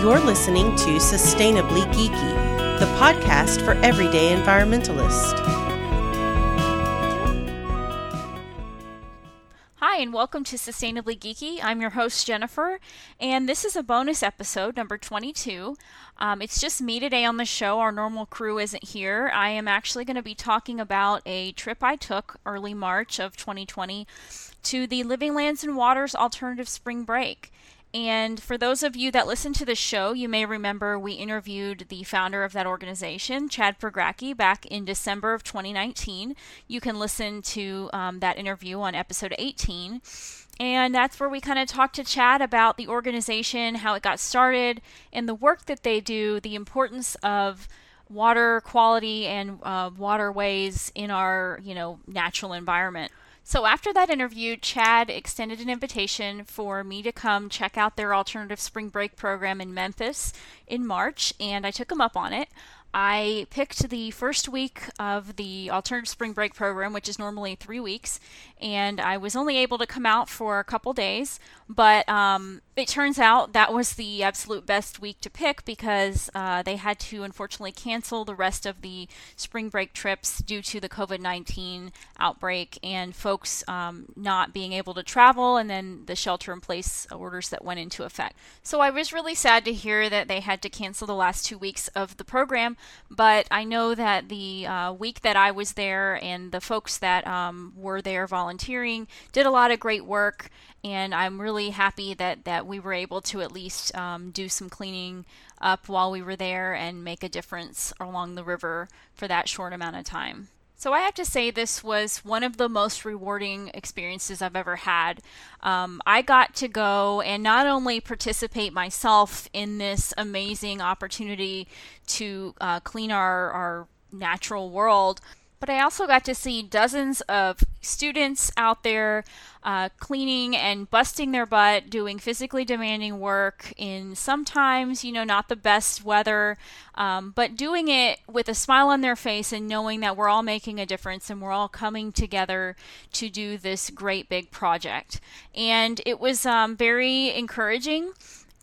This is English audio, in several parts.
You're listening to Sustainably Geeky, the podcast for everyday environmentalists. Hi, and welcome to Sustainably Geeky. I'm your host, Jennifer, and this is a bonus episode, number 22. Um, it's just me today on the show. Our normal crew isn't here. I am actually going to be talking about a trip I took early March of 2020 to the Living Lands and Waters Alternative Spring Break. And for those of you that listen to the show, you may remember we interviewed the founder of that organization, Chad Pregracke, back in December of 2019. You can listen to um, that interview on episode 18. And that's where we kind of talked to Chad about the organization, how it got started, and the work that they do, the importance of water quality and uh, waterways in our, you know, natural environment. So after that interview, Chad extended an invitation for me to come check out their alternative spring break program in Memphis in March, and I took him up on it. I picked the first week of the alternative spring break program, which is normally three weeks, and I was only able to come out for a couple days. But um, it turns out that was the absolute best week to pick because uh, they had to unfortunately cancel the rest of the spring break trips due to the COVID 19 outbreak and folks um, not being able to travel, and then the shelter in place orders that went into effect. So I was really sad to hear that they had to cancel the last two weeks of the program but I know that the uh, week that I was there and the folks that um, were there volunteering did a lot of great work, and I'm really happy that, that we were able to at least um, do some cleaning up while we were there and make a difference along the river for that short amount of time. So I have to say, this was one of the most rewarding experiences I've ever had. Um, I got to go and not only participate myself in this amazing opportunity to uh, clean our, our natural world, but I also got to see dozens of students out there uh, cleaning and busting their butt, doing physically demanding work in sometimes, you know, not the best weather, um, but doing it with a smile on their face and knowing that we're all making a difference and we're all coming together to do this great big project. And it was um, very encouraging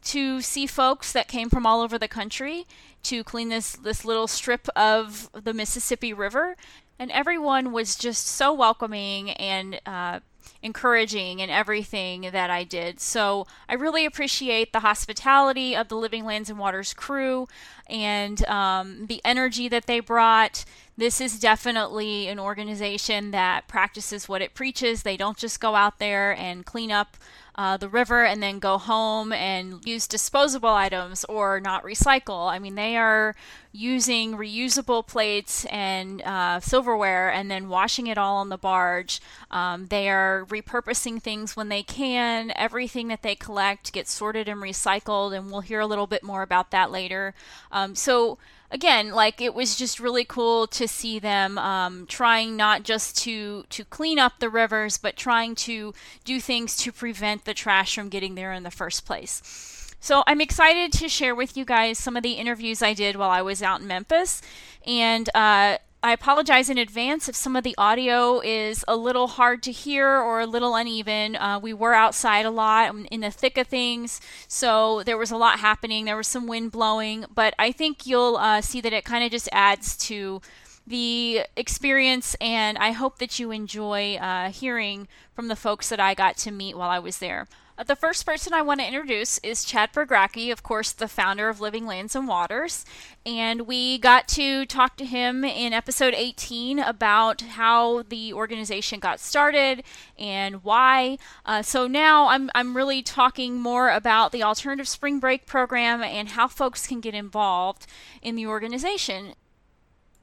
to see folks that came from all over the country to clean this this little strip of the Mississippi River and everyone was just so welcoming and uh, encouraging in everything that I did. So I really appreciate the hospitality of the Living Lands and Waters crew and um, the energy that they brought. This is definitely an organization that practices what it preaches. They don't just go out there and clean up uh, the river and then go home and use disposable items or not recycle. I mean, they are using reusable plates and uh, silverware and then washing it all on the barge. Um, they are repurposing things when they can. Everything that they collect gets sorted and recycled, and we'll hear a little bit more about that later. Um, so, again, like it was just really cool to see them um, trying not just to to clean up the rivers, but trying to do things to prevent the trash from getting there in the first place. So I'm excited to share with you guys some of the interviews I did while I was out in Memphis, and uh, I apologize in advance if some of the audio is a little hard to hear or a little uneven. Uh, we were outside a lot in the thick of things, so there was a lot happening. There was some wind blowing, but I think you'll uh, see that it kind of just adds to the experience, and I hope that you enjoy uh, hearing from the folks that I got to meet while I was there. Uh, the first person I want to introduce is Chad Pregracke, of course, the founder of Living Lands and Waters. And we got to talk to him in episode 18 about how the organization got started and why. Uh, so now I'm, I'm really talking more about the Alternative Spring Break program and how folks can get involved in the organization.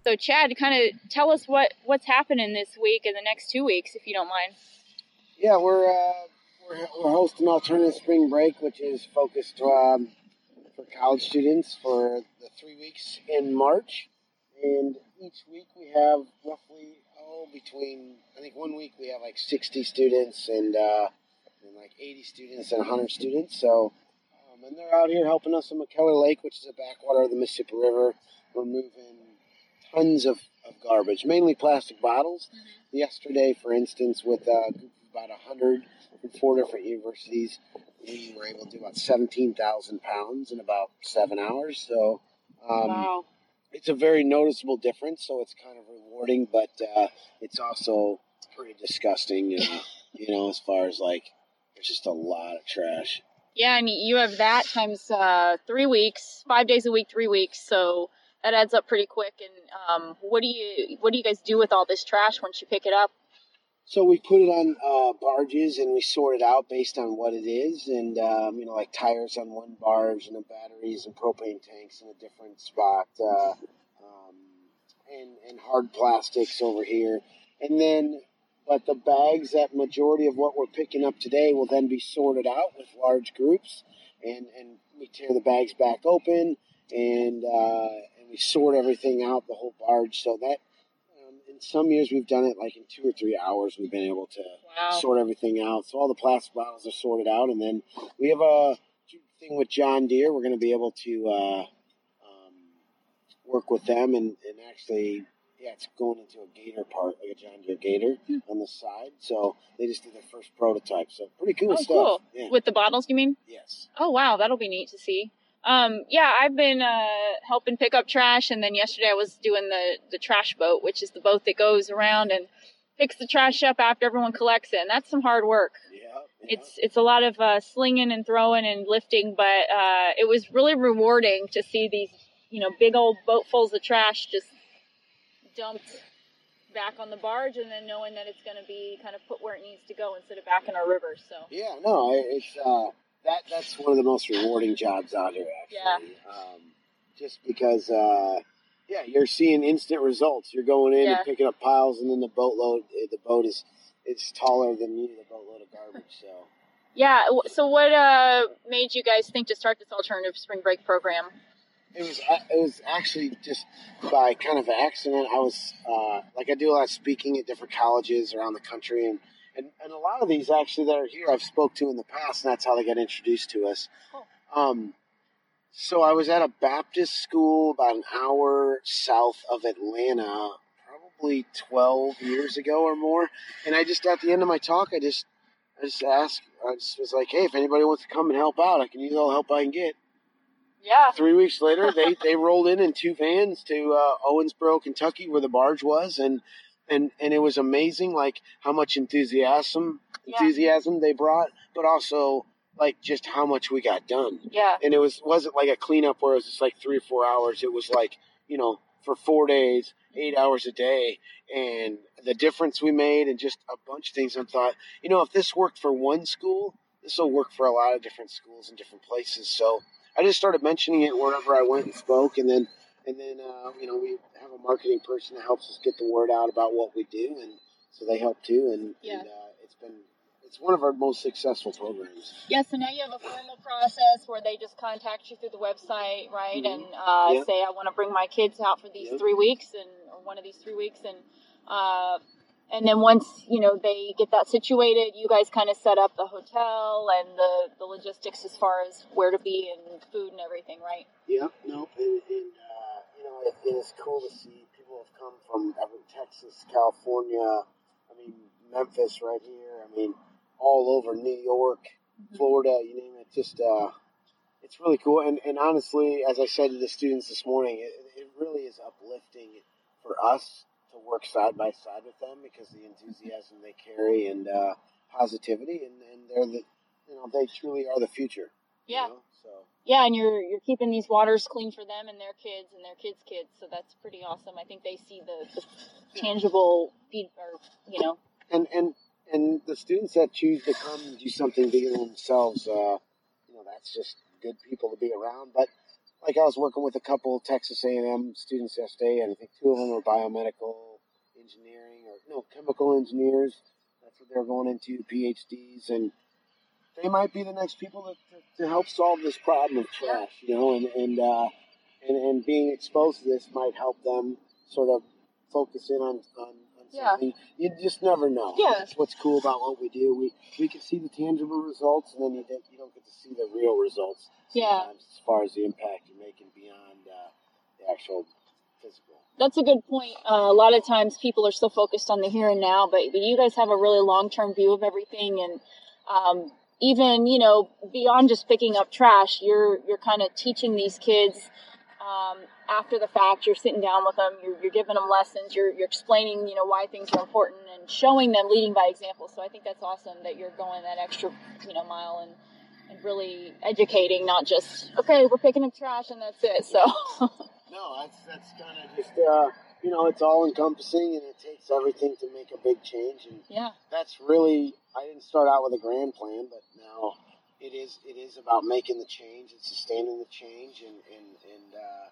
So, Chad, kind of tell us what, what's happening this week and the next two weeks, if you don't mind. Yeah, we're. Uh we're, we're hosting alternative spring break, which is focused um, for college students for the three weeks in March. And each week we have roughly, oh, between, I think one week we have like 60 students and, uh, and like 80 students and 100 students. So, um, and they're out here helping us in McKellar Lake, which is a backwater of the Mississippi River. We're moving tons of, of garbage, mainly plastic bottles. Mm-hmm. Yesterday, for instance, with uh, about 100 from four different universities. we were able to do about 17,000 pounds in about seven hours. So um, wow. it's a very noticeable difference. So it's kind of rewarding, but uh, it's also pretty disgusting, uh, you know, as far as like, there's just a lot of trash. Yeah, and you have that times uh, three weeks, five days a week, three weeks. So that adds up pretty quick. And um, what do you what do you guys do with all this trash once you pick it up? So we put it on uh, barges and we sort it out based on what it is, and um, you know, like tires on one barge, and the batteries and propane tanks in a different spot, uh, um, and and hard plastics over here, and then. But the bags, that majority of what we're picking up today, will then be sorted out with large groups, and and we tear the bags back open, and uh, and we sort everything out, the whole barge. So that in some years we've done it like in two or three hours. We've been able to Wow. sort everything out. So all the plastic bottles are sorted out, and then we have a thing with John Deere. We're going to be able to uh, um, work with them, and, and actually, yeah, it's going into a Gator part, like a John Deere Gator Hmm. on the side. So they just did their first prototype. So pretty cool Oh, stuff. cool. Yeah. With the bottles, you mean? yes. Oh wow, that'll be neat to see. Um, yeah, I've been uh, helping pick up trash, and then yesterday I was doing the the trash boat, which is the boat that goes around and picks the trash up after everyone collects it. And that's some hard work. Yeah. yeah. It's it's a lot of uh, slinging and throwing and lifting, but uh, it was really rewarding to see these you know big old boatfuls of trash just dumped back on the barge, and then knowing that it's going to be kind of put where it needs to go instead of back in our rivers. So Yeah, no, it's uh, that that's one of the most rewarding jobs out here, actually. Yeah. Um, just because, uh, yeah, you're seeing instant results. You're going in Yeah. and picking up piles, and then the boatload, eh, the boat is it's taller than you, the boatload of garbage. So. yeah, so what uh, made you guys think to start this alternative spring break program? It was a- it was actually just by kind of accident. I was uh, like I do a lot of speaking at different colleges around the country, and, and and a lot of these actually that are here I've spoke to in the past, and that's how they got introduced to us. Cool. Um, so I was at a Baptist school about an hour south of Atlanta, probably twelve years ago or more, and I just at the end of my talk, I just I just asked, I just was like, hey, if anybody wants to come and help out, I can use all the help I can get Yeah, three weeks later, they, they rolled in in two vans to uh, Owensboro, Kentucky, where the barge was, and and and it was amazing, like how much enthusiasm Yeah. enthusiasm they brought, but also like just how much we got done. yeah, And it was wasn't like a cleanup where it was just like three or four hours. It was like you know for four days, eight hours a day, and the difference we made, and just a bunch of things. I thought, you know, if this worked for one school, this will work for a lot of different schools in different places. So I just started mentioning it wherever I went and spoke, and then and then uh, you know we have a marketing person that helps us get the word out about what we do, and so they help too, and, Yeah. and uh, it's been it's one of our most successful programs. yeah. So now you have a formal process where they just contact you through the website, right? Mhm. And uh, Yep. say I want to bring my kids out for these Yep. three weeks, and or one of these three weeks, and uh, and then once you know they get that situated, you guys kind of set up the hotel and the the logistics as far as where to be and food and everything, right? Yeah, no, and, and uh, it, it is cool to see people have come from every Texas, California, I mean Memphis, right here. I mean, all over New York, Florida, you name it. Just uh, it's really cool. And, and honestly, as I said to the students this morning, it, it really is uplifting for us to work side by side with them because the enthusiasm they carry and uh, positivity, and, and they're the, you know, they truly are the future. you Yeah. know? So. Yeah, and you're you're keeping these waters clean for them and their kids and their kids' kids, so that's pretty awesome. I think they see the, the tangible feed or you know and and and the students that choose to come and do something bigger than themselves, uh, you know, that's just good people to be around. But like I was working with a couple Texas A&M students yesterday, and I think two of them were biomedical engineering or no chemical engineers. That's what they're going into PhDs, and they might be the next people to, to, to help solve this problem of trash. You know, and and uh, and and being exposed to this might help them sort of focus in on on, on Yeah. something. You just never know. Yeah. That's what's cool about what we do. We we can see the tangible results, and then you don't, you don't get to see the real results. Yeah. As far as the impact you're making beyond uh, the actual physical. that's a good point. Uh, a lot of times people are so focused on the here and now, but, but you guys have a really long term view of everything, and um, even you know beyond just picking up trash, you're you're kind of teaching these kids um, after the fact. You're sitting down with them, you're, you're giving them lessons, you're you're explaining you know why things are important and showing them leading by example. So I think that's awesome that you're going that extra you know mile and and really educating, not just okay, we're picking up trash and that's it. So No, that's that's kind of just uh, you know it's all encompassing and it takes everything to make a big change and yeah, that's really I didn't start out with a grand plan, but now it is it is about making the change and sustaining the change and and and uh,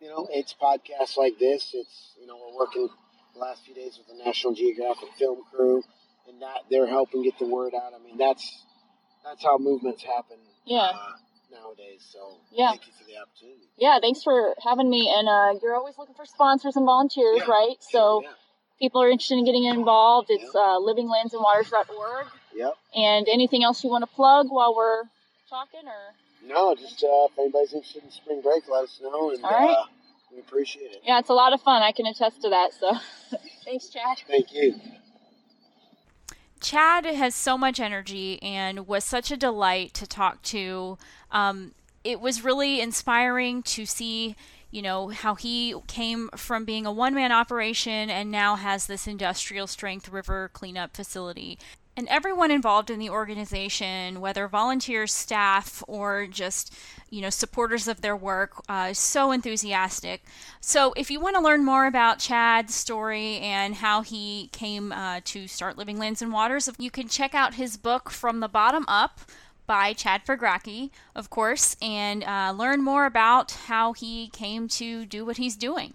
you know it's podcasts like this. It's you know we're working the last few days with the National Geographic film crew and that they're helping get the word out. I mean that's that's how movements happen. Yeah. Uh, nowadays, so Yeah. thank you for the opportunity. yeah. Thanks for having me. And uh, you're always looking for sponsors and volunteers, Yeah, right? So yeah. People are interested in getting involved. It's uh, livinglandsandwaters.org. Yep. And anything else you want to plug while we're talking, or No, just uh, if anybody's interested in spring break, let us know, and All right. uh, we appreciate it. yeah, it's a lot of fun. I can attest to that. So, thanks, Chad. Thank you. Chad has so much energy and was such a delight to talk to. Um, it was really inspiring to see, you know, how he came from being a one man operation and now has this industrial strength river cleanup facility. And everyone involved in the organization, whether volunteers, staff, or just you know supporters of their work, uh, is so enthusiastic. So if you want to learn more about Chad's story and how he came uh, to start Living Lands and Waters, you can check out his book From the Bottom Up by Chad Pregracke, of course, and uh, learn more about how he came to do what he's doing.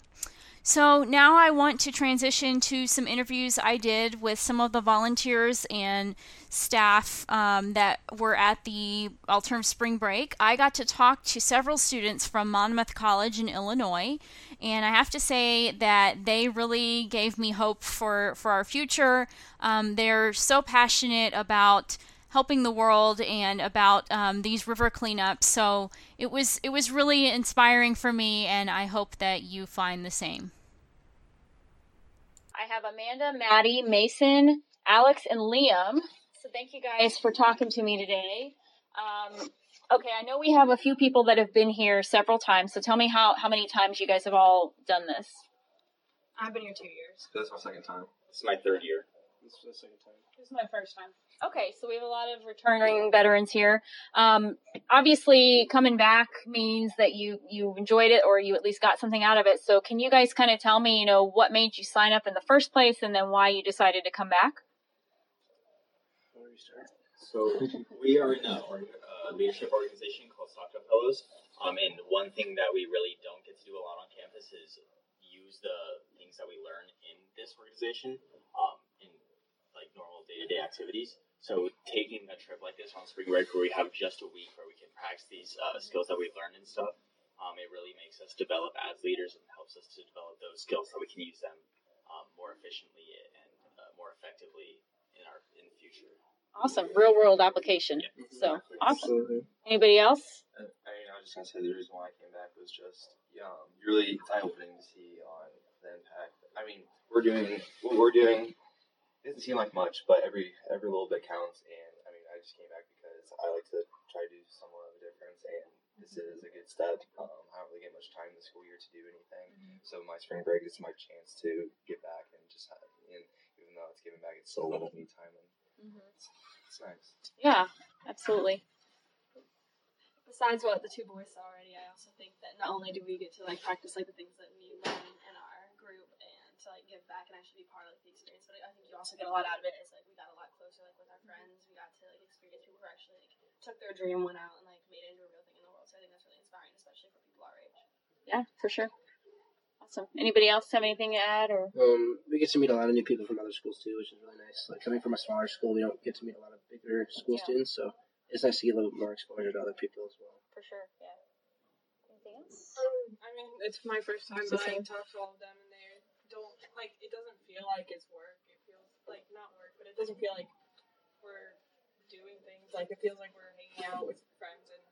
So now I want to transition to some interviews I did with some of the volunteers and staff um, that were at the Alternative Spring Break. I got to talk to several students from Monmouth College in Illinois, and I have to say that they really gave me hope for, for our future. Um, they're so passionate about helping the world and about um, these river cleanups. So it was it was really inspiring for me, and I hope that you find the same. I have Amanda, Maddie, Mason, Alex, and Liam. So thank you guys for talking to me today. Um, okay, I know we have a few people that have been here several times. So tell me how how many times you guys have all done this. I've been here two years. This is my second time. This is my third year. This is the second time. This is my first time. Okay, so we have a lot of returning veterans here. Um, obviously, coming back means that you you enjoyed it, or you at least got something out of it. So, can you guys kind of tell me, you know, what made you sign up in the first place, and then why you decided to come back? Where do? So we are in a, or, uh, leadership organization called Stockdale Fellows. Um, and one thing that we really don't get to do a lot on campus is use the things that we learn in this organization um, in like normal day-to-day activities. So taking a trip like this on spring break, where we have just a week where we can practice these uh, skills that we've learned and stuff, um, it really makes us develop as leaders and helps us to develop those skills so we can use them um, more efficiently and uh, more effectively in our in the future. Awesome, real world application. So awesome. Absolutely. Anybody else? I I mean, I was just gonna say the reason why I came back was just um, really eye opening to see on the impact. I mean, we're doing what we're doing. It doesn't seem like much, but every every little bit counts. And I mean, I just came back because I like to try to do somewhat of a difference, and this mm-hmm. is a good step. Um, I don't really get much time this school year to do anything, mm-hmm. so my spring break is my chance to get back and just have. And even though it's giving back, it's still a little me time, and mm-hmm. it's, it's nice. Yeah, absolutely. Besides what the two boys saw already, I also think that not only do we get to like practice like the things that we learn in our group and to like give back and actually be part of like, the experience, but I think you also get a lot out of it. it. Is like we got a lot closer like with our friends. We got to like experience people who actually like took their dream, went out and like made it into a real thing in the world. So I think that's really inspiring, especially for people our age. Yeah, for sure. Awesome. Anybody else have anything to add or? Um, we get to meet a lot of new people from other schools too, which is really nice. Like coming from a smaller school, we don't get to meet a lot of bigger school Yeah. students, so it's nice to get a little bit more exposure to other people as well. For sure. Yeah. Anything else? Um, I mean, it's my first time, It's the but I same. talked to all of them, and they don't like. It doesn't feel like it's work. It feels like not work, but it doesn't feel like we're doing things. Like it feels like we're hanging out with friends, and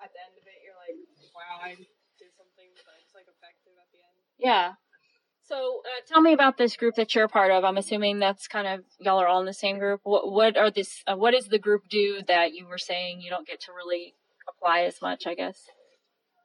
at the end of it, you're like, "Wow, I did something that's like effective at the end." Yeah. So, uh, tell me about this group that you're a part of. I'm assuming that's kind of y'all are all in the same group. What what are this? Uh, what does the group do that you were saying you don't get to really apply as much? I guess.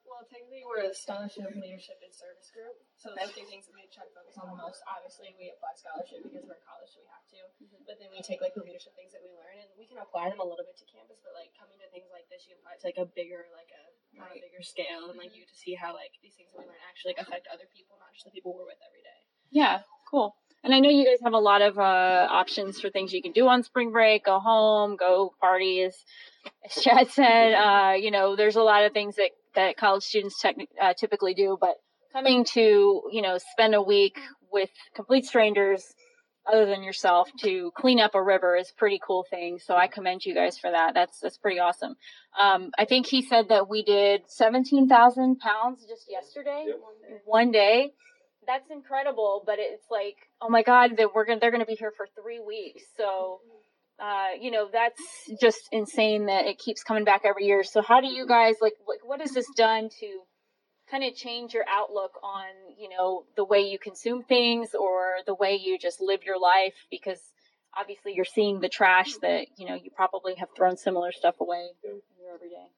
Well, technically, we're a scholarship, leadership, and service group. So those are the three things that we try to focus on the most. Obviously, we apply scholarship because we're in college, so we have to. But then we take like the leadership things that we learn, and we can apply them a little bit to campus. But like coming to things like this, you can apply it to like a bigger, like a on a bigger scale, and like you get to see how like these things that we learn actually like, affect other people, not just the people we're with every day. Yeah, cool. And I know you guys have a lot of uh, options for things you can do on spring break. Go home, go parties. As Chad said, uh, you know, there's a lot of things that that college students techni- uh, typically do, but coming to you know spend a week with complete strangers other than yourself to clean up a river is a pretty cool thing. So I commend you guys for that. That's that's pretty awesome. Um, I think he said that we did seventeen thousand pounds just yesterday, one day. That's incredible, but it's like, oh my god, that we're gonna they're gonna be here for three weeks. So, uh, you know, that's just insane that it keeps coming back every year. So how do you guys like, like what has this done to kind of change your outlook on, you know, the way you consume things or the way you just live your life? Because obviously you're seeing the trash that, you know, you probably have thrown similar stuff away in your everyday.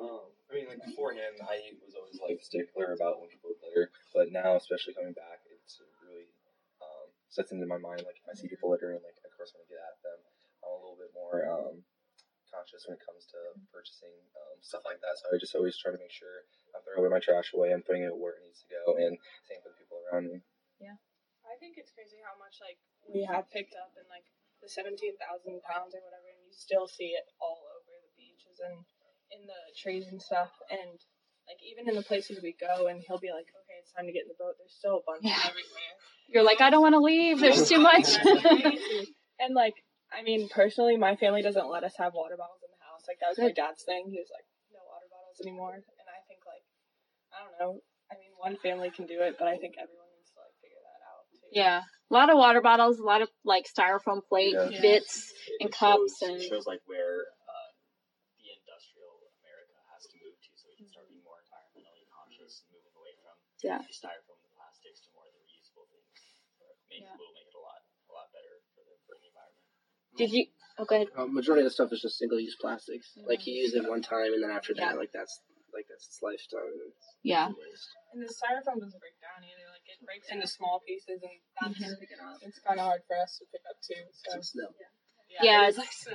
Um, I mean, like beforehand, I was always like stickler about when people would litter, but now, especially coming back, it's really um, sets into my mind. Like if I see people littering, like of course I'm gonna get at them. I'm a little bit more um, conscious when it comes to purchasing um, stuff like that. So I just always try to make sure I'm throwing away my trash away. I'm putting it where it needs to go, and same for the people around me. Yeah, I think it's crazy how much like we have picked up in like the seventeen thousand pounds or whatever, and you still see it all over the beaches and in the trees and stuff, and like even in the places we go, and he'll be like, "Okay, it's time to get in the boat." There's still a bunch Yeah. everywhere. You're like, I don't want to leave. There's too much. and like, I mean, personally, my family doesn't let us have water bottles in the house. Like that was my dad's thing. He was like, "No water bottles anymore," and I think like, I don't know. I mean, one family can do it, but I think everyone needs to like figure that out. Too. yeah. A lot of water bottles, a lot of like styrofoam plate Yeah. bits It- and it cups shows, and it shows like where uh, the industrial America has to move to, so we can start being more environmentally conscious and moving away from Yeah. the styrofoam and the plastics to more of the reusable things. Make, Yeah. Will make it a lot a lot better for the for the environment. did you? Oh, go ahead. Um, majority of the stuff is just single use plastics. Like you use it one time, and then after that, Yeah. like that's like that's its lifetime. and It's Yeah. And the styrofoam doesn't break down either. Like it breaks into small pieces, and that's it's kind of hard for us to pick up too. So It's snow. Yeah, it's it's-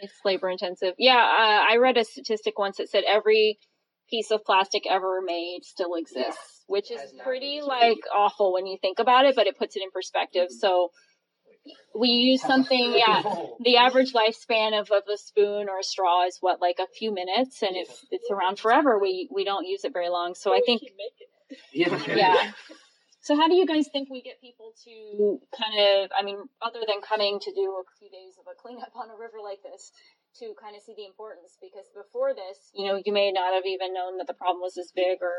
It's labor intensive. Yeah, uh, I read a statistic once that said every piece of plastic ever made still exists, which is pretty like awful when you think about it, but it puts it in perspective. So we use something, yeah. The average lifespan of, of a spoon or a straw is what, like a few minutes, and it's it's around forever. We we don't use it very long. So I think keep making it. Yeah. yeah. So how do you guys think we get people to kind of, I mean, other than coming to do a few days of a cleanup on a river like this, to kind of see the importance? Because before this, you know, you may not have even known that the problem was this big, or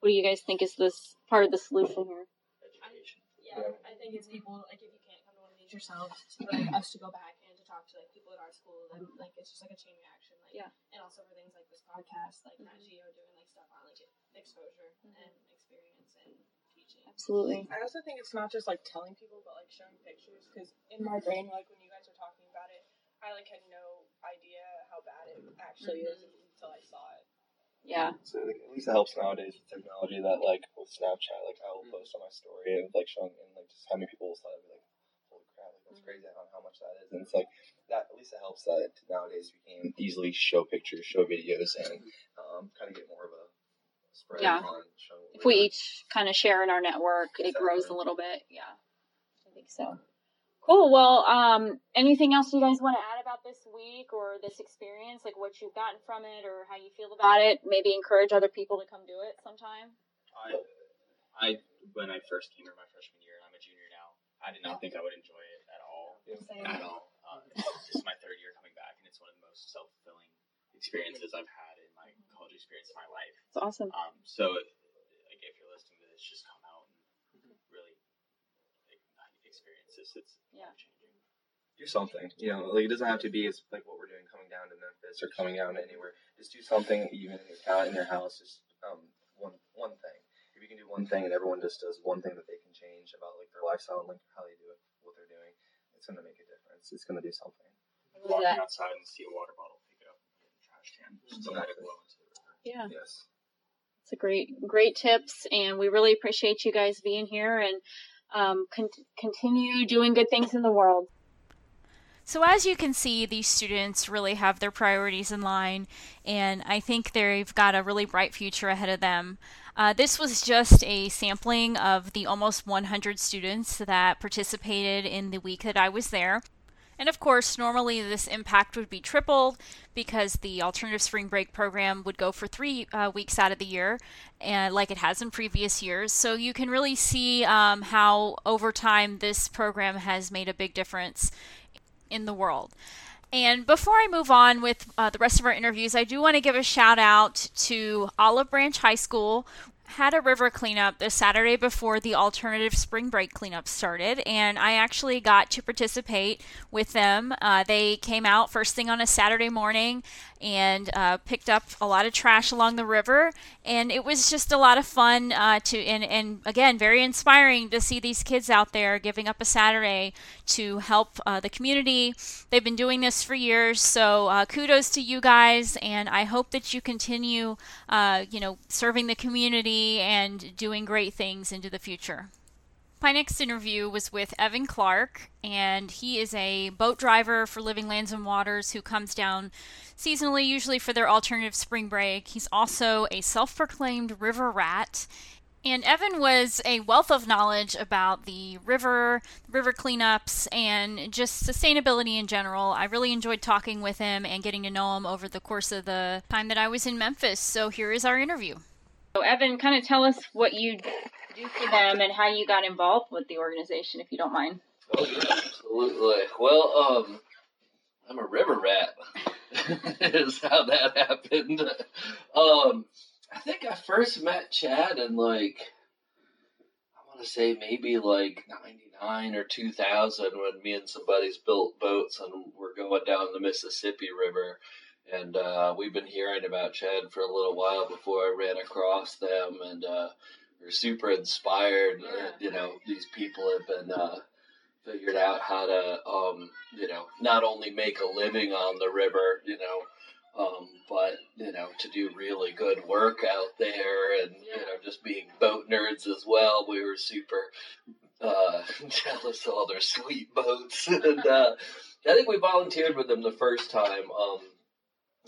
what do you guys think is this part of the solution here? Education. Yeah, I think it's people like if you can't to one of these yourself, for like us to go back and to talk to like people at our school, and like it's just like a chain reaction. Like Yeah. and also for things like this podcast, like mm-hmm. Nat Geo doing like stuff on like exposure mm-hmm. and experience and teaching. Absolutely. I also think it's not just like telling people, but like showing pictures. Because in my brain, like when you guys were talking about it, I like had no idea how bad it actually is mm-hmm. until I saw it. Yeah. So like, at least it helps nowadays with technology that like with Snapchat, like I will mm. post on my story and like showing and like just how many people will slide and be like, holy crap, like that's crazy on how much that is. And it's like that at least it helps that nowadays we can easily show pictures, show videos, and um, kind of get more of a spread Yeah. on showing. If we each kind of share in our network, it grows a little bit. Yeah. I think so. Cool. Well, um, anything else you guys want to add about this week or this experience? Like what you've gotten from it or how you feel about it? Maybe encourage other people to come do it sometime. I, I when I first came here my freshman year, and I'm a junior now. I did not think I would enjoy it at all. At all. Um, it's just my third year coming back, and it's one of the most self-fulfilling experiences I've had in my college experience in my life. It's awesome. Um, so, like, if you're listening to this, just come out and really like, experience this. It's Yeah. changing. do something. You know, like it doesn't have to be as like what we're doing coming down to Memphis or coming out anywhere. Just do something even in your town, in your house. Just um, one one thing. If you can can do one thing and everyone just does one thing that they can change about like their lifestyle and like how they do it, what they're doing, it's gonna make a difference. It's gonna do something. Walking that? outside and see a water bottle, pick it up, get in the trash can, just let it blow into the river. Yeah. Yes. It's a great, great tips, and we really appreciate you guys being here and um, con- continue doing good things in the world. So, as you can see, these students really have their priorities in line, and I think they've got a really bright future ahead of them. Uh, this was just a sampling of the almost 100 students that participated in the week that I was there. And of course, normally this impact would be tripled because the alternative spring break program would go for three uh, weeks out of the year, and like it has in previous years. So you can really see um, how over time this program has made a big difference in the world. And before I move on with uh, the rest of our interviews, I do want to give a shout out to Olive Branch High School. Had a river cleanup the Saturday before the alternative spring break cleanup started, and I actually got to participate with them. Uh, they came out first thing on a Saturday morning and uh, picked up a lot of trash along the river, and it was just a lot of fun uh, to and, and again very inspiring to see these kids out there giving up a Saturday to help uh, the community. They've been doing this for years, so uh, kudos to you guys, and I hope that you continue, uh, you know, serving the community and doing great things into the future. My next interview was with Evan Clark, and he is a boat driver for Living Lands and Waters who comes down seasonally, usually for their alternative spring break. He's also a self proclaimed river rat. And Evan was a wealth of knowledge about the river, river cleanups, and just sustainability in general. I really enjoyed talking with him and getting to know him over the course of the time that I was in Memphis. So here is our interview. So, Evan, kind of tell us what you do for them and how you got involved with the organization, if you don't mind. Oh yeah, absolutely. Well, um, I'm a river rat. is how that happened. Um, I think I first met Chad in like I want to say maybe like '99 or 2000 when me and some buddies built boats and we're going down the Mississippi River. And uh, we've been hearing about Chad for a little while before I ran across them, and uh, we're super inspired. Uh, you know, these people have been uh, figured out how to, um, you know, not only make a living on the river, you know, um, but you know, to do really good work out there, and you know, just being boat nerds as well. We were super uh, jealous of all their sweet boats, and uh, I think we volunteered with them the first time. Um,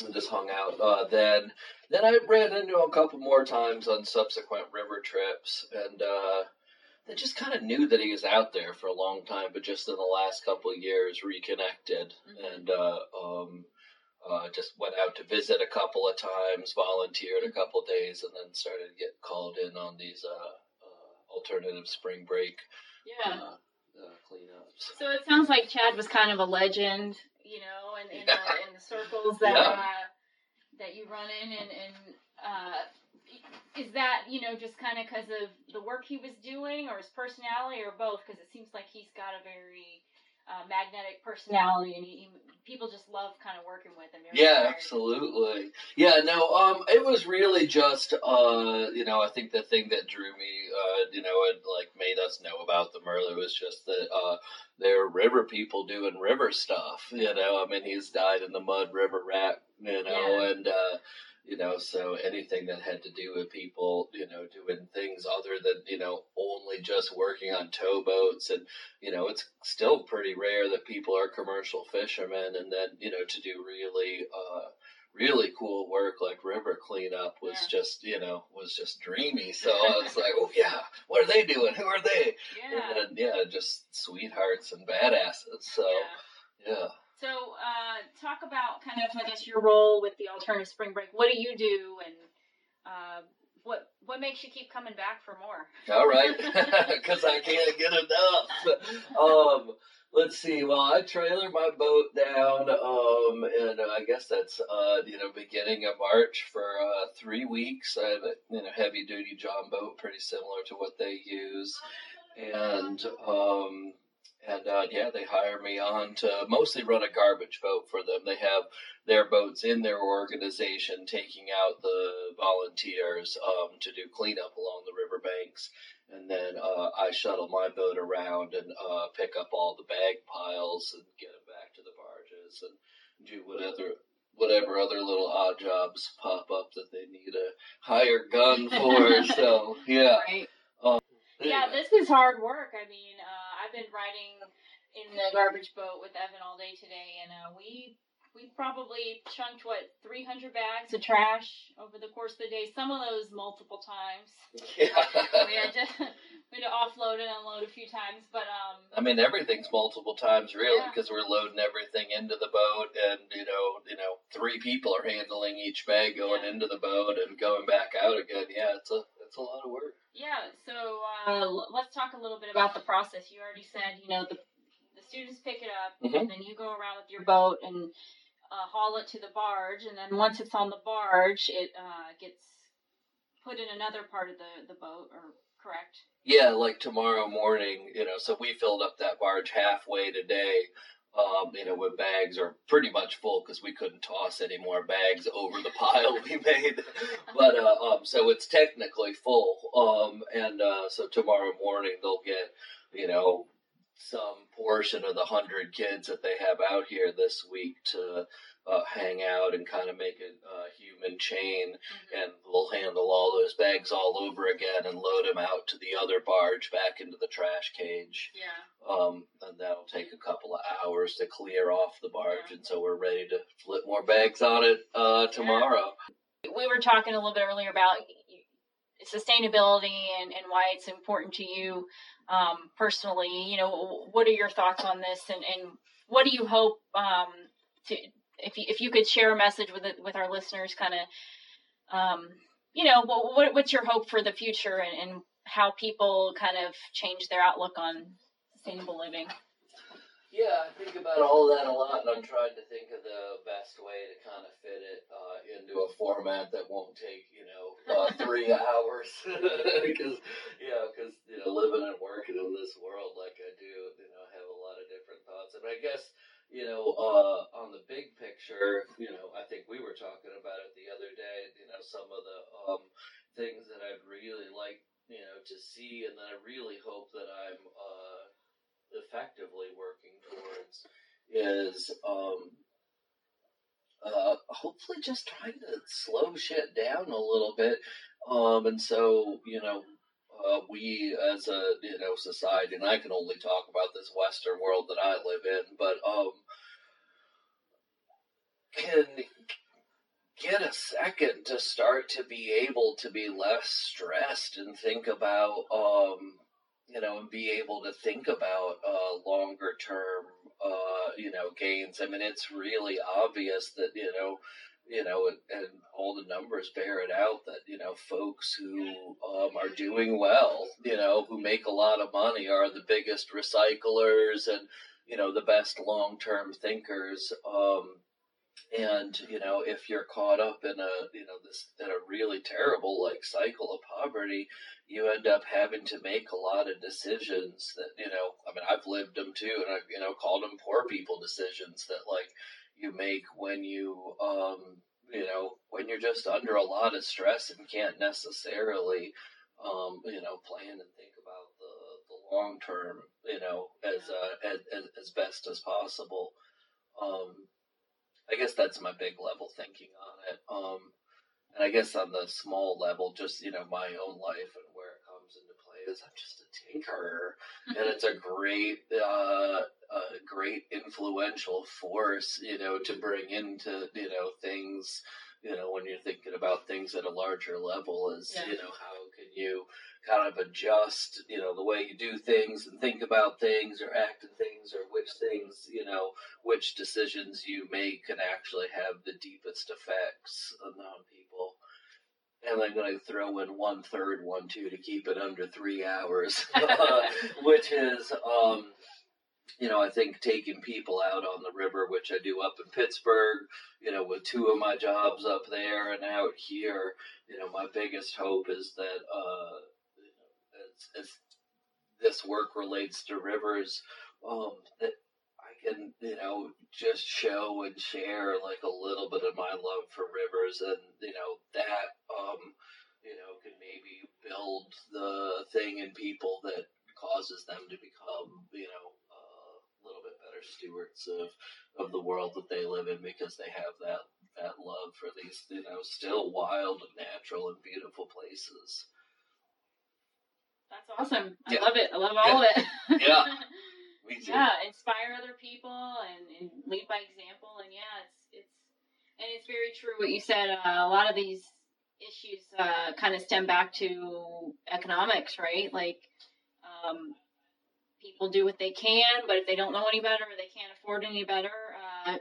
and just hung out. Uh, then, then I ran into him a couple more times on subsequent river trips, and uh, I just kind of knew that he was out there for a long time, but just in the last couple of years reconnected, and uh, um, uh, just went out to visit a couple of times, volunteered a couple of days, and then started to get called in on these uh, uh, alternative spring break Yeah. uh, uh, cleanups. So it sounds like Chad was kind of a legend, you know, in, in, the, in the circles that Yeah. uh, that you run in, and, and uh, is that you know just kind of because of the work he was doing, or his personality, or both? Because it seems like he's got a very uh, magnetic personality, and he, he, people just love kind of working with him. You're Yeah, absolutely. Yeah, no, um, it was really just, uh, you know, I think the thing that drew me, uh, you know, and like made us know about them early was just that, uh, they're river people doing river stuff, you know, I mean, he's died in the mud, river rat, you know, Yeah. and, uh, you know, so anything that had to do with people, you know, doing things other than, you know, only just working on towboats and, you know, it's still pretty rare that people are commercial fishermen and then, you know, to do really, uh, really cool work like river cleanup was Yeah. just, you know, was just dreamy. So I was like, oh yeah, what are they doing? Who are they? Yeah. And yeah, just sweethearts and badasses. So yeah. yeah. So, uh, talk about kind of, I guess, your role with the alternative spring break. What do you do, and uh, what what makes you keep coming back for more? All right, because I can't get enough. Um, let's see. Well, I trailer my boat down, um, and I guess that's uh, you know beginning of March for uh, three weeks. I have a you know heavy duty John boat, pretty similar to what they use, and um, and uh, yeah, they hire me on to mostly run a garbage boat for them. They have their boats in their organization taking out the volunteers um, to do cleanup along the riverbanks. And then uh, I shuttle my boat around and uh, pick up all the bag piles and get them back to the barges and do whatever whatever other little odd jobs pop up that they need a higher gun for. so yeah. Right. Um, Yeah, this is hard work. I mean, uh, I've been riding in the garbage boat with Evan all day today, and uh, we we probably chunked what 300 bags of trash over the course of the day. Some of those multiple times. yeah. we had to we had to offload and unload a few times, but um, I mean, everything's multiple times, really, Yeah. because we're loading everything into the boat, and you know, you know, three people are handling each bag going Yeah. into the boat and going back out again. Yeah, it's a it's a lot of work. Yeah, so uh, let's talk a little bit about the process. You already said, you know, the the students pick it up, Mhm. and then you go around with your boat and uh, haul it to the barge, and then once it's on the barge, it uh, gets put in another part of the the boat, or correct? Yeah, like tomorrow morning, you know, so we filled up that barge halfway today. Um, you know, with bags are pretty much full because we couldn't toss any more bags over the pile we made. But uh, um, so it's technically full. Um, and uh, so tomorrow morning they'll get, you know, some portion of the hundred kids that they have out here this week to uh, hang out and kind of make a human chain and we'll handle all those bags all over again and load them out to the other barge back into the trash cage. Yeah. Um, and that'll take a couple of hours to clear off the barge, and so we're ready to flip more bags on it uh, tomorrow. We were talking a little bit earlier about sustainability and, and why it's important to you um, personally. You know, what are your thoughts on this, and, and what do you hope um, to if you, if you could share a message with with our listeners, kind of, um, you know, what, what what's your hope for the future and, and how people kind of change their outlook on sustainable living? Yeah, I think about all that a lot, and I'm trying to think of the best way to kind of fit it uh, into a format that won't take you know uh, three hours. Because you know, because you know, living and working in this world like I do, you know, I have a lot of different thoughts, and I guess you know, uh, on the big picture, you know, I think we were talking about it the other day. You know, some of the um, things that I'd really like, you know, to see, and that I really hope that I'm. Uh, effectively working towards is um uh hopefully just trying to slow shit down a little bit um and so you know uh, we as a you know society and I can only talk about this western world that I live in but um can get a second to start to be able to be less stressed and think about um you know, and be able to think about uh, longer term, uh, you know, gains. I mean, it's really obvious that you know, you know, and, and all the numbers bear it out that you know, folks who um, are doing well, you know, who make a lot of money, are the biggest recyclers and you know the best long term thinkers. Um, and you know, if you're caught up in a you know this in a really terrible like cycle of poverty, you end up having to make a lot of decisions that you know i mean i've lived them too and i've you know called them poor people decisions that like you make when you um you know when you're just under a lot of stress and can't necessarily um you know plan and think about the the long term you know as uh as, as, best as possible. Um i guess that's my big level thinking on it. Um and I guess on the small level, just you know, my own life and where it comes into play is I'm just a tinkerer, and it's a great, uh, a great influential force, you know, to bring into you know things, you know, when you're thinking about things at a larger level, is Yeah. you know how can you kind of adjust, you know, the way you do things and think about things or act in things or which things, you know, which decisions you make can actually have the deepest effects on people. And I'm going to throw in one third one too to keep it under three hours, which is, um, you know, I think taking people out on the river, which I do up in Pittsburgh, you know, with two of my jobs up there and out here, you know, my biggest hope is that, uh, you know, as, as this work relates to rivers, um, that I can, you know, just show and share like a little bit of my love for rivers, and you know that, um, you know, can maybe build the thing in people that causes them to become, you know, little bit better stewards of of the world that they live in because they have that that love for these, you know, still wild and natural and beautiful places. That's awesome. I Yeah. love it. I love all of it. Yeah. Me too. yeah, inspire other people and, and lead by example. And yeah, it's it's and it's very true what you said. Uh, a lot of these issues uh, kind of stem back to economics, right? Like um, people do what they can, but if they don't know any better or they can't afford any better, uh,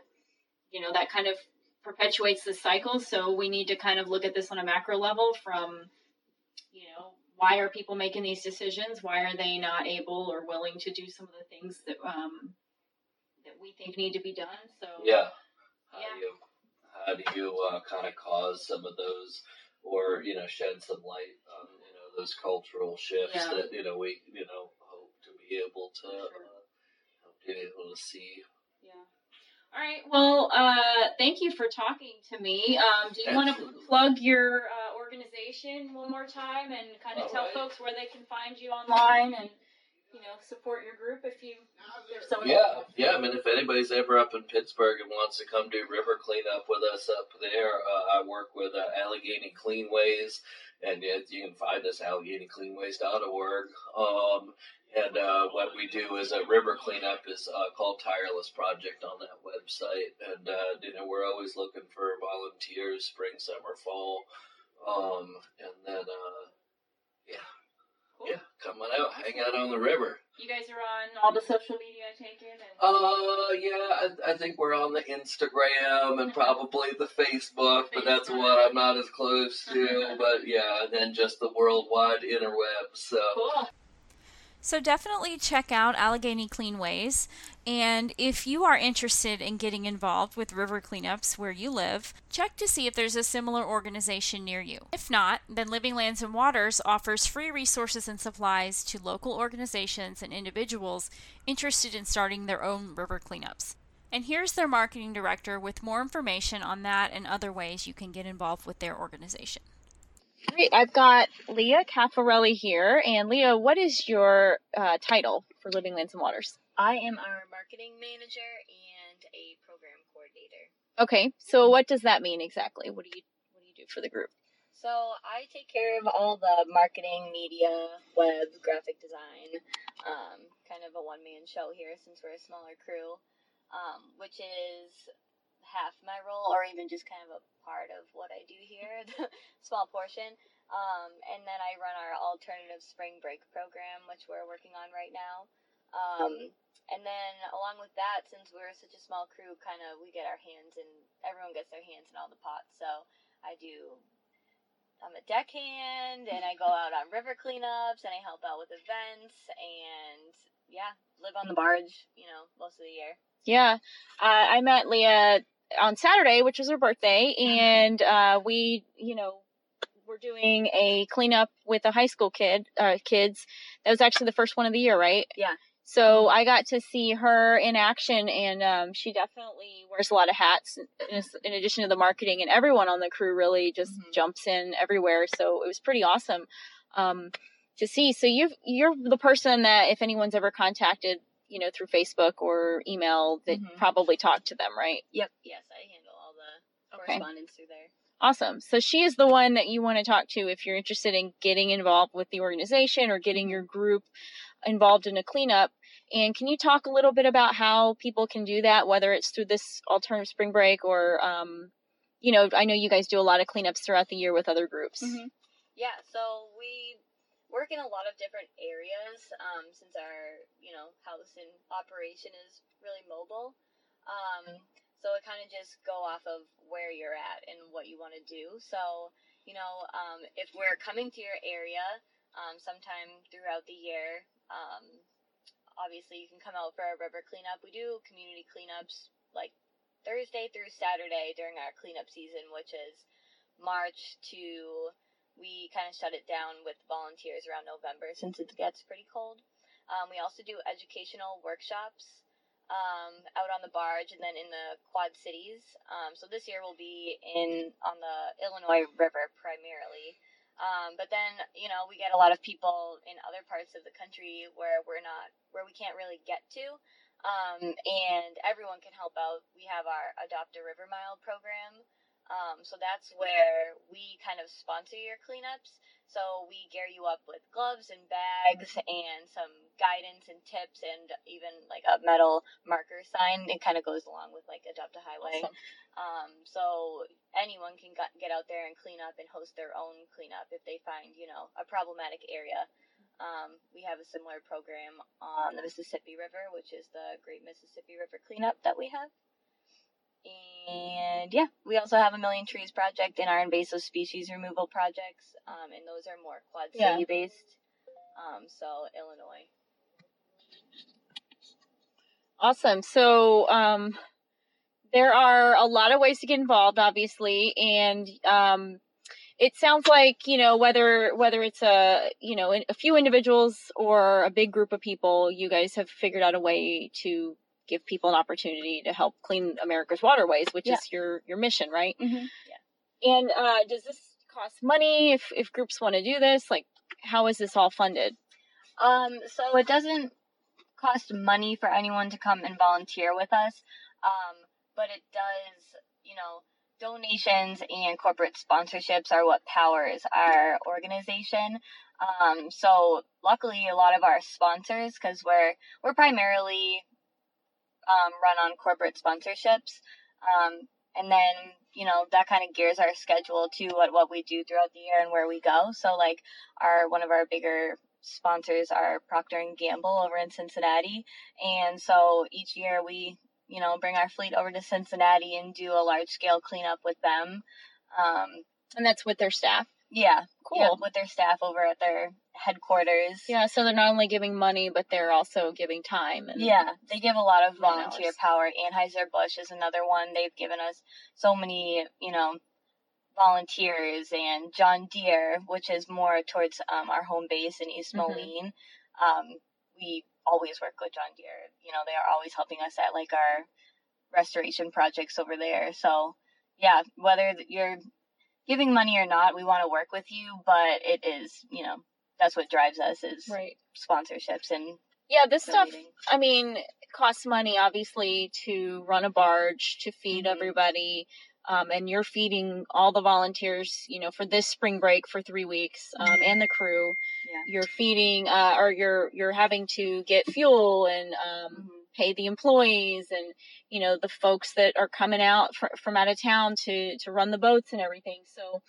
you know that kind of perpetuates the cycle. So we need to kind of look at this on a macro level from you know why are people making these decisions? Why are they not able or willing to do some of the things that um, that we think need to be done? So Yeah. How Yeah. do you how do you uh, kind of cause some of those, or you know, shed some light on you know those cultural shifts Yeah. that you know we you know be able to uh, be able to see. Yeah. All right. Well, uh, thank you for talking to me. Um, do you want to plug your uh, organization one more time and kind of All tell right. folks where they can find you online and you know support your group if you if someone Yeah, yeah. I mean, if anybody's ever up in Pittsburgh and wants to come do river cleanup with us up there, uh, I work with uh, Allegheny Cleanways, and it, you can find us at AlleghenyCleanways.org. Um, and uh, what we do is a river cleanup is uh, called Tireless Project on that website, and uh, you know we're always looking for volunteers, spring, summer, fall, um, and then uh, yeah, Cool. yeah, come on out, hang out on the river. You guys are on all the social media, I take it. And... Uh, yeah, I, I think we're on the Instagram and probably the Facebook, but that's what I'm not as close to. But yeah, and then just the worldwide interwebs. So Cool. So definitely check out Allegheny Cleanways. And if you are interested in getting involved with river cleanups where you live, check to see if there's a similar organization near you. If not, then Living Lands and Waters offers free resources and supplies to local organizations and individuals interested in starting their own river cleanups. And here's their marketing director with more information on that and other ways you can get involved with their organization. Great. I've got Leah Caffarelli here. And Leah, what is your uh, title for Living Lands and Waters? I am our marketing manager and a program coordinator. Okay. So what does that mean exactly? What do you what do you do for the group? So I take care of all the marketing, media, web, graphic design. Um, kind of a one man show here since we're a smaller crew, um, which is half my role, or even just kind of a part of what I do here, the small portion. Um, and then I run our alternative spring break program, which we're working on right now. Um, and then along with that, since we're such a small crew, kind of we get our hands and everyone gets their hands in all the pots. So I do. I'm a deckhand, and I go out on river cleanups, and I help out with events, and yeah, live on the barge. You know, most of the year. Yeah. Uh, I met Leah on Saturday, which was her birthday, and uh, we, you know, were doing a cleanup with a high school kid, uh, kids. That was actually the first one of the year, right? Yeah. So I got to see her in action, and um, she definitely wears a lot of hats. In, in addition to the marketing, and everyone on the crew really just Mhm. jumps in everywhere. So it was pretty awesome um, to see. So you you're the person that if anyone's ever contacted, you know, through Facebook or email, that Mhm. probably talk to them, right? Yep. Yes, I handle all the Okay. correspondence through there. Awesome. So she is the one that you want to talk to if you're interested in getting involved with the organization or getting your group involved in a cleanup. And can you talk a little bit about how people can do that, whether it's through this alternative spring break or, um, you know, I know you guys do a lot of cleanups throughout the year with other groups. Mhm. Yeah, so we work in a lot of different areas um, since our, you know, house and operation is really mobile. Um, so it kind of just go off of where you're at and what you want to do. So, you know, um, if we're coming to your area um, sometime throughout the year, um, obviously you can come out for a river cleanup. We do community cleanups like Thursday through Saturday during our cleanup season, which is March to we kind of shut it down with volunteers around November since it gets pretty cold. Um, we also do educational workshops um, out on the barge and then in the Quad Cities. Um, so this year we'll be in on the Illinois River primarily. Um, but then, you know, we get a lot of people in other parts of the country where we're not, where we can't really get to. Um, and everyone can help out. We have our Adopt a River Mile program. Um, so that's where we kind of sponsor your cleanups. So we gear you up with gloves and bags and some guidance and tips and even like a metal marker sign. It kind of goes along with like Adopt a Highway. Awesome. Um, so anyone can get get out there and clean up and host their own cleanup if they find, you know, a problematic area. Um, we have a similar program on the Mississippi River, which is the Great Mississippi River Cleanup that we have. And yeah, we also have a Million Trees project and our invasive species removal projects, um, and those are more Quad Yeah. City based. Um, so Illinois. Awesome. So, um, there are a lot of ways to get involved, obviously, and um, it sounds like you know whether whether it's a you know a few individuals or a big group of people, you guys have figured out a way to give people an opportunity to help clean America's waterways, which Yeah. is your your mission, right? Mm-hmm. And uh, does this cost money if if groups want to do this? Like, how is this all funded? Um, so it doesn't cost money for anyone to come and volunteer with us, um, but it does, you know, donations and corporate sponsorships are what powers our organization. Um, so luckily, a lot of our sponsors, because we're we're primarily um, run on corporate sponsorships, um, and then you know that kind of gears our schedule to what what we do throughout the year and where we go. So like our one of our bigger sponsors are Procter and Gamble over in Cincinnati, and so each year we you know bring our fleet over to Cincinnati and do a large scale cleanup with them. Um, And that's with their staff. Yeah, Cool. yeah, with their staff over at their headquarters. Yeah, so they're not only giving money, but they're also giving time. And Yeah, they give a lot of volunteer hours. power. Anheuser-Busch is another one. They've given us so many, you know, volunteers and John Deere, which is more towards um, our home base in East Mhm. Moline. Um, we always work with John Deere. You know, they are always helping us at like our restoration projects over there. So, yeah, whether you're giving money or not, we want to work with you, but it is, you know, that's what drives us is right. sponsorships and Yeah, this stuff. I mean, costs money obviously to run a barge to feed Mhm. everybody. Um, and you're feeding all the volunteers, you know, for this spring break for three weeks, um, Mhm. and the crew. Yeah. You're feeding, uh, or you're you're having to get fuel and um, Mhm. Pay the employees and you know the folks that are coming out fr- from out of town to to run the boats and everything. So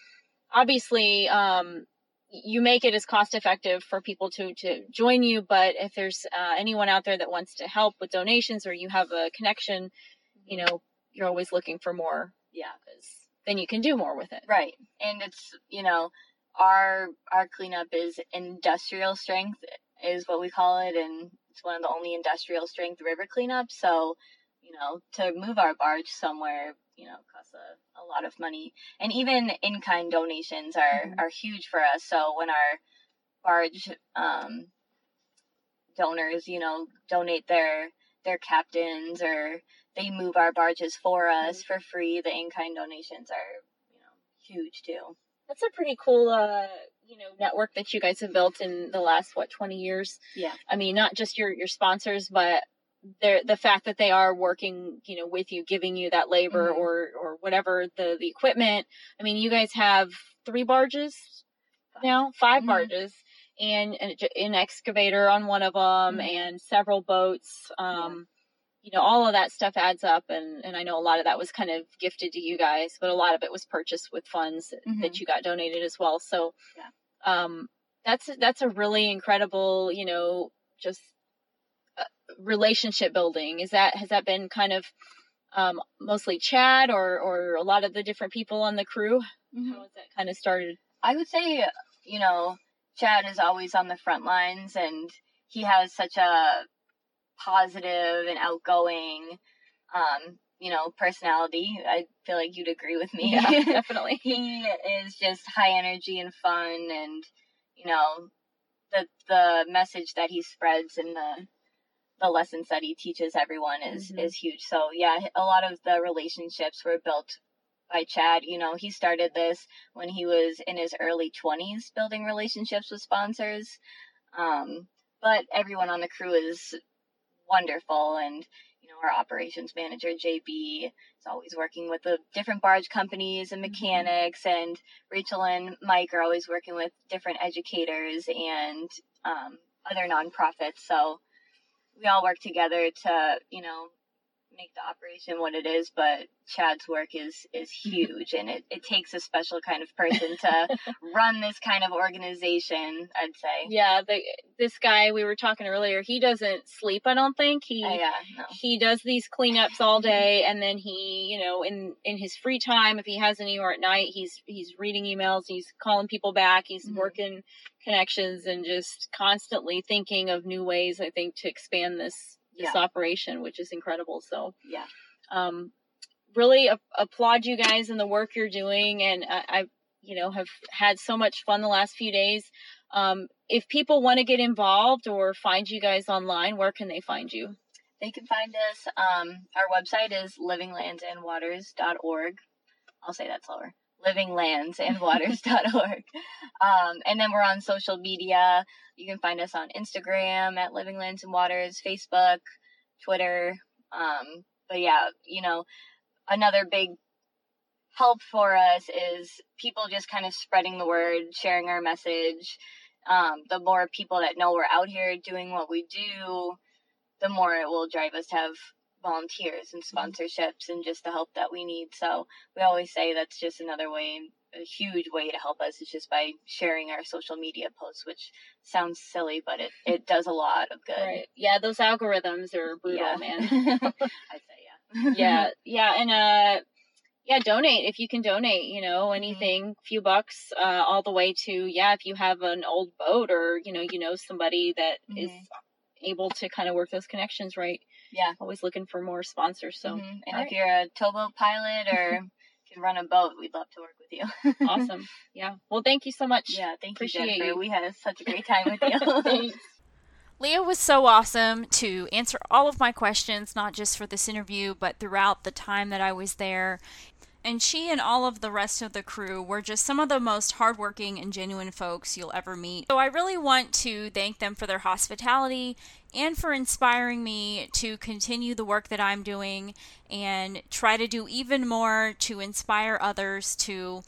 obviously, um, you make it as cost effective for people to to join you. But if there's uh, anyone out there that wants to help with donations or you have a connection, you know, you're always looking for more. Yeah. because then you can do more with it. Right. And it's, you know, our our cleanup is industrial strength is what we call it and it's one of the only industrial strength river cleanups. So, you know, to move our barge somewhere, you know, costs a, a lot of money. And even in kind donations are Mhm. are huge for us. So when our barge um donors, you know, donate their their captains or they move our barges for us for free. The in-kind donations are, you know, huge too. That's a pretty cool, uh, you know, network that you guys have built in the last what 20 years. Yeah. I mean, not just your your sponsors, but they're, the fact that they are working, you know, with you, giving you that labor Mhm. or or whatever the the equipment. I mean, you guys have three barges now, 5 Mhm. barges. And an, an excavator on one of them, Mhm. and several boats. Um, you know, all of that stuff adds up, and and I know a lot of that was kind of gifted to you guys, but a lot of it was purchased with funds that, Mhm. that you got donated as well. So, Yeah. Um, that's that's a really incredible, you know, just uh, relationship building. Is that has that been kind of um, mostly Chad or or a lot of the different people on the crew? How has that kind of started? I would say, you know, Chad is always on the front lines and he has such a positive and outgoing, um, you know, personality. I feel like you'd agree with me. Yeah, definitely. he is just high energy and fun and, you know, the the message that he spreads and the the lessons that he teaches everyone is Mhm. is huge. So yeah, a lot of the relationships were built by Chad. You know, he started this when he was in his early 20s building relationships with sponsors. Um, but everyone on the crew is wonderful and our operations manager JB is always working with the different barge companies and mechanics and Rachel and Mike are always working with different educators and um, other nonprofits. So we all work together to, you know, make the operation what it is, but Chad's work is is huge and it, it takes a special kind of person to run this kind of organization, I'd say. Yeah, the this guy we were talking earlier, he doesn't sleep. I don't think he. Oh, yeah, no. He does these cleanups all day, and then he, you know, in in his free time, if he has any, or at night, he's he's reading emails, he's calling people back, he's Mhm. working connections, and just constantly thinking of new ways. I think to expand this this Yeah. operation, which is incredible. So, Yeah. um, really a- applaud you guys and the work you're doing, and I, I, you know, have had so much fun the last few days. Um, if people want to get involved or find you guys online, where can they find you? They can find us. Um, our website is livinglandsandwaters.org. I'll say that slower. Livinglandsandwaters.org. Um, and then we're on social media. You can find us on Instagram at Living Lands and Waters, Facebook, Twitter. Um, but yeah, you know, another big help for us is people just kind of spreading the word, sharing our message. Um, the more people that know we're out here doing what we do, the more it will drive us to have volunteers and sponsorships and just the help that we need. So we always say that's just another way, a huge way to help us is just by sharing our social media posts, which sounds silly, but it, it does a lot of good. Right. Yeah, those algorithms are brutal, Yeah. man. I'd say, yeah. yeah, yeah, and uh, yeah, donate if you can donate. You know, anything, few bucks, uh, all the way to yeah, if you have an old boat or you know, you know somebody that is Mhm. Able to kind of work those connections right. Yeah. Always looking for more sponsors. So Mhm. And all if right. you're a towboat pilot or can run a boat, we'd love to work with you. awesome. Yeah. Well, thank you so much. Yeah, thank Appreciate you, Jennifer. you. We had such a great time with you. Thanks. Leah was so awesome to answer all of my questions, not just for this interview, but throughout the time that I was there. And she and all of the rest of the crew were just some of the most hardworking and genuine folks you'll ever meet. So I really want to thank them for their hospitality and for inspiring me to continue the work that I'm doing and try to do even more to inspire others to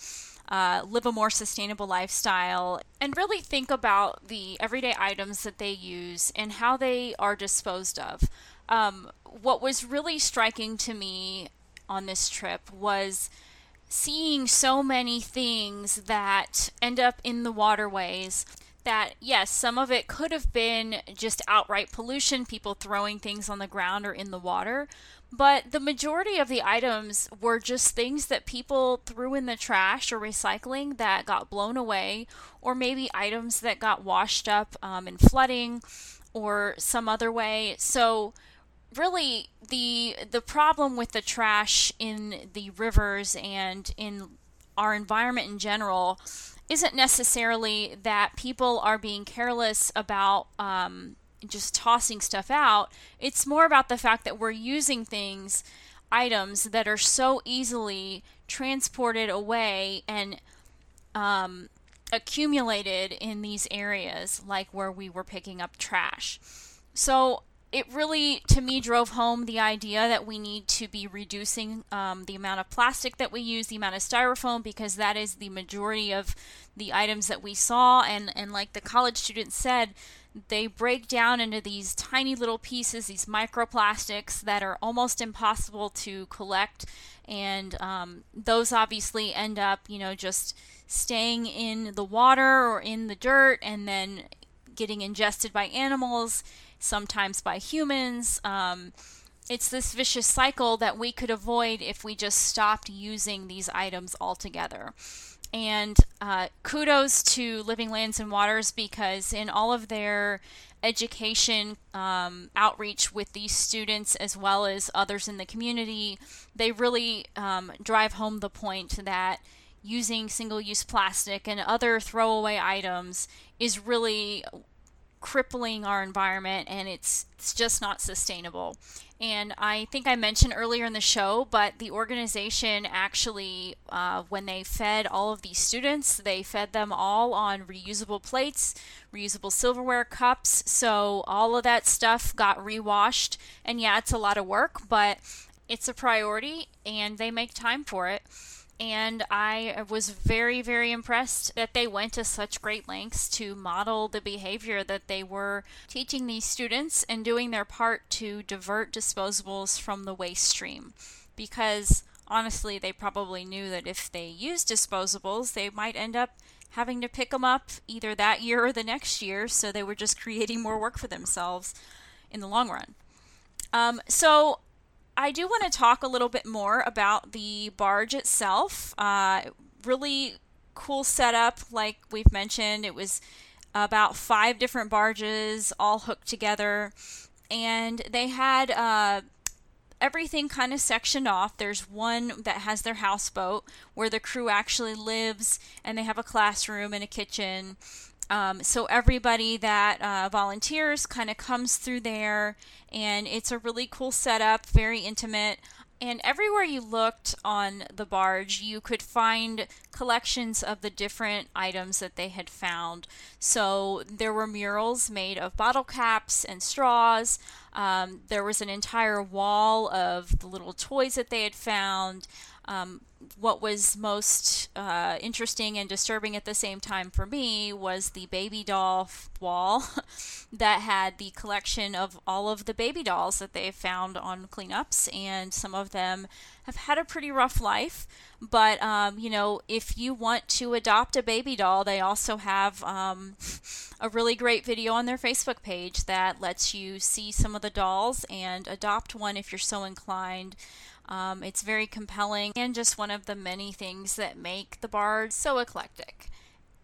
uh, live a more sustainable lifestyle, and really think about the everyday items that they use and how they are disposed of. Um, what was really striking to me on this trip was seeing so many things that end up in the waterways that yes some of it could have been just outright pollution people throwing things on the ground or in the water but the majority of the items were just things that people threw in the trash or recycling that got blown away or maybe items that got washed up um, in flooding or some other way. So really the the problem with the trash in the rivers and in our environment in general isn't necessarily that people are being careless about um, just tossing stuff out. It's more about the fact that we're using things, items that are so easily transported away and um, accumulated in these areas, like where we were picking up trash. So it really, to me, drove home the idea that we need to be reducing um, the amount of plastic that we use, the amount of styrofoam, because that is the majority of the items that we saw. And, and like the college student said, they break down into these tiny little pieces, these microplastics that are almost impossible to collect. And um, those obviously end up, you know, just staying in the water or in the dirt and then getting ingested by animals sometimes by humans. Um, it's this vicious cycle that we could avoid if we just stopped using these items altogether. And uh, kudos to Living Lands and Waters because in all of their education um, outreach with these students as well as others in the community, they really um, drive home the point that using single use plastic and other throwaway items is really crippling our environment and it's, it's just not sustainable. And I think I mentioned earlier in the show, but the organization actually, uh, when they fed all of these students, they fed them all on reusable plates, reusable silverware cups. So all of that stuff got rewashed. And yeah, it's a lot of work, but it's a priority and they make time for it and I was very, very impressed that they went to such great lengths to model the behavior that they were teaching these students and doing their part to divert disposables from the waste stream. Because honestly, they probably knew that if they used disposables, they might end up having to pick them up either that year or the next year, so they were just creating more work for themselves in the long run. Um, so I do want to talk a little bit more about the barge itself. Uh, really cool setup, like we've mentioned. It was about five different barges all hooked together, and they had uh, everything kind of sectioned off. There's one that has their houseboat where the crew actually lives, and they have a classroom and a kitchen. Um, so everybody that uh, volunteers kind of comes through there, and it's a really cool setup, very intimate. And everywhere you looked on the barge, you could find collections of the different items that they had found. So there were murals made of bottle caps and straws. Um, there was an entire wall of the little toys that they had found. Um, what was most uh, interesting and disturbing at the same time for me was the baby doll wall that had the collection of all of the baby dolls that they found on cleanups, and some of them have had a pretty rough life. But um, you know, if you want to adopt a baby doll, they also have um, a really great video on their Facebook page that lets you see some of the dolls and adopt one if you're so inclined. Um, it's very compelling and just one of the many things that make the Bard so eclectic.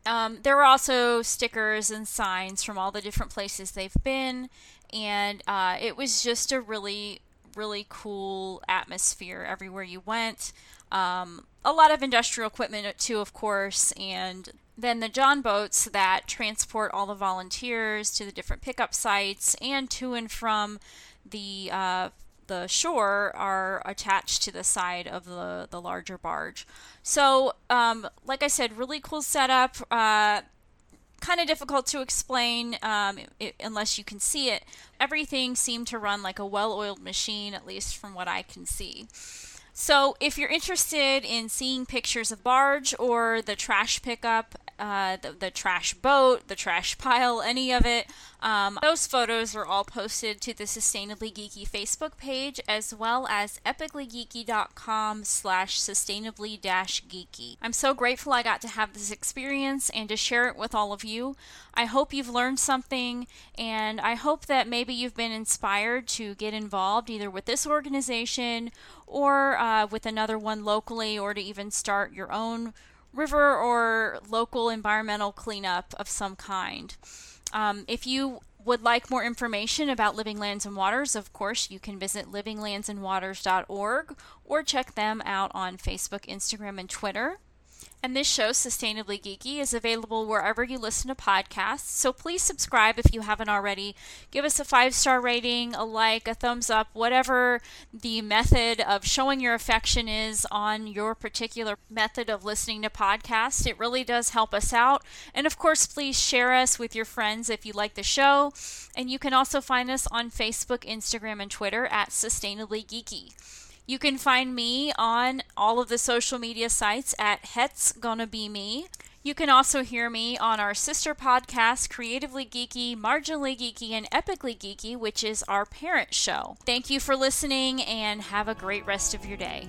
Um, there were also stickers and signs from all the different places they've been, and uh, it was just a really, really cool atmosphere everywhere you went. Um, a lot of industrial equipment, too, of course, and then the John boats that transport all the volunteers to the different pickup sites and to and from the uh, the shore are attached to the side of the, the larger barge. So, um, like I said, really cool setup. Uh, kind of difficult to explain um, it, unless you can see it. Everything seemed to run like a well oiled machine, at least from what I can see. So, if you're interested in seeing pictures of barge or the trash pickup uh, the, the trash boat, the trash pile, any of it. Um, those photos are all posted to the Sustainably Geeky Facebook page as well as epicallygeeky.com slash sustainably geeky. I'm so grateful I got to have this experience and to share it with all of you. I hope you've learned something and I hope that maybe you've been inspired to get involved either with this organization or uh, with another one locally or to even start your own river or local environmental cleanup of some kind. Um, if you would like more information about Living Lands and Waters, of course, you can visit livinglandsandwaters.org or check them out on Facebook, Instagram, and Twitter. And this show, Sustainably Geeky, is available wherever you listen to podcasts. So please subscribe if you haven't already. Give us a five star rating, a like, a thumbs up, whatever the method of showing your affection is on your particular method of listening to podcasts. It really does help us out. And of course, please share us with your friends if you like the show. And you can also find us on Facebook, Instagram, and Twitter at Sustainably Geeky. You can find me on all of the social media sites at Het's Gonna Be Me. You can also hear me on our sister podcast, Creatively Geeky, Marginally Geeky, and Epically Geeky, which is our parent show. Thank you for listening and have a great rest of your day.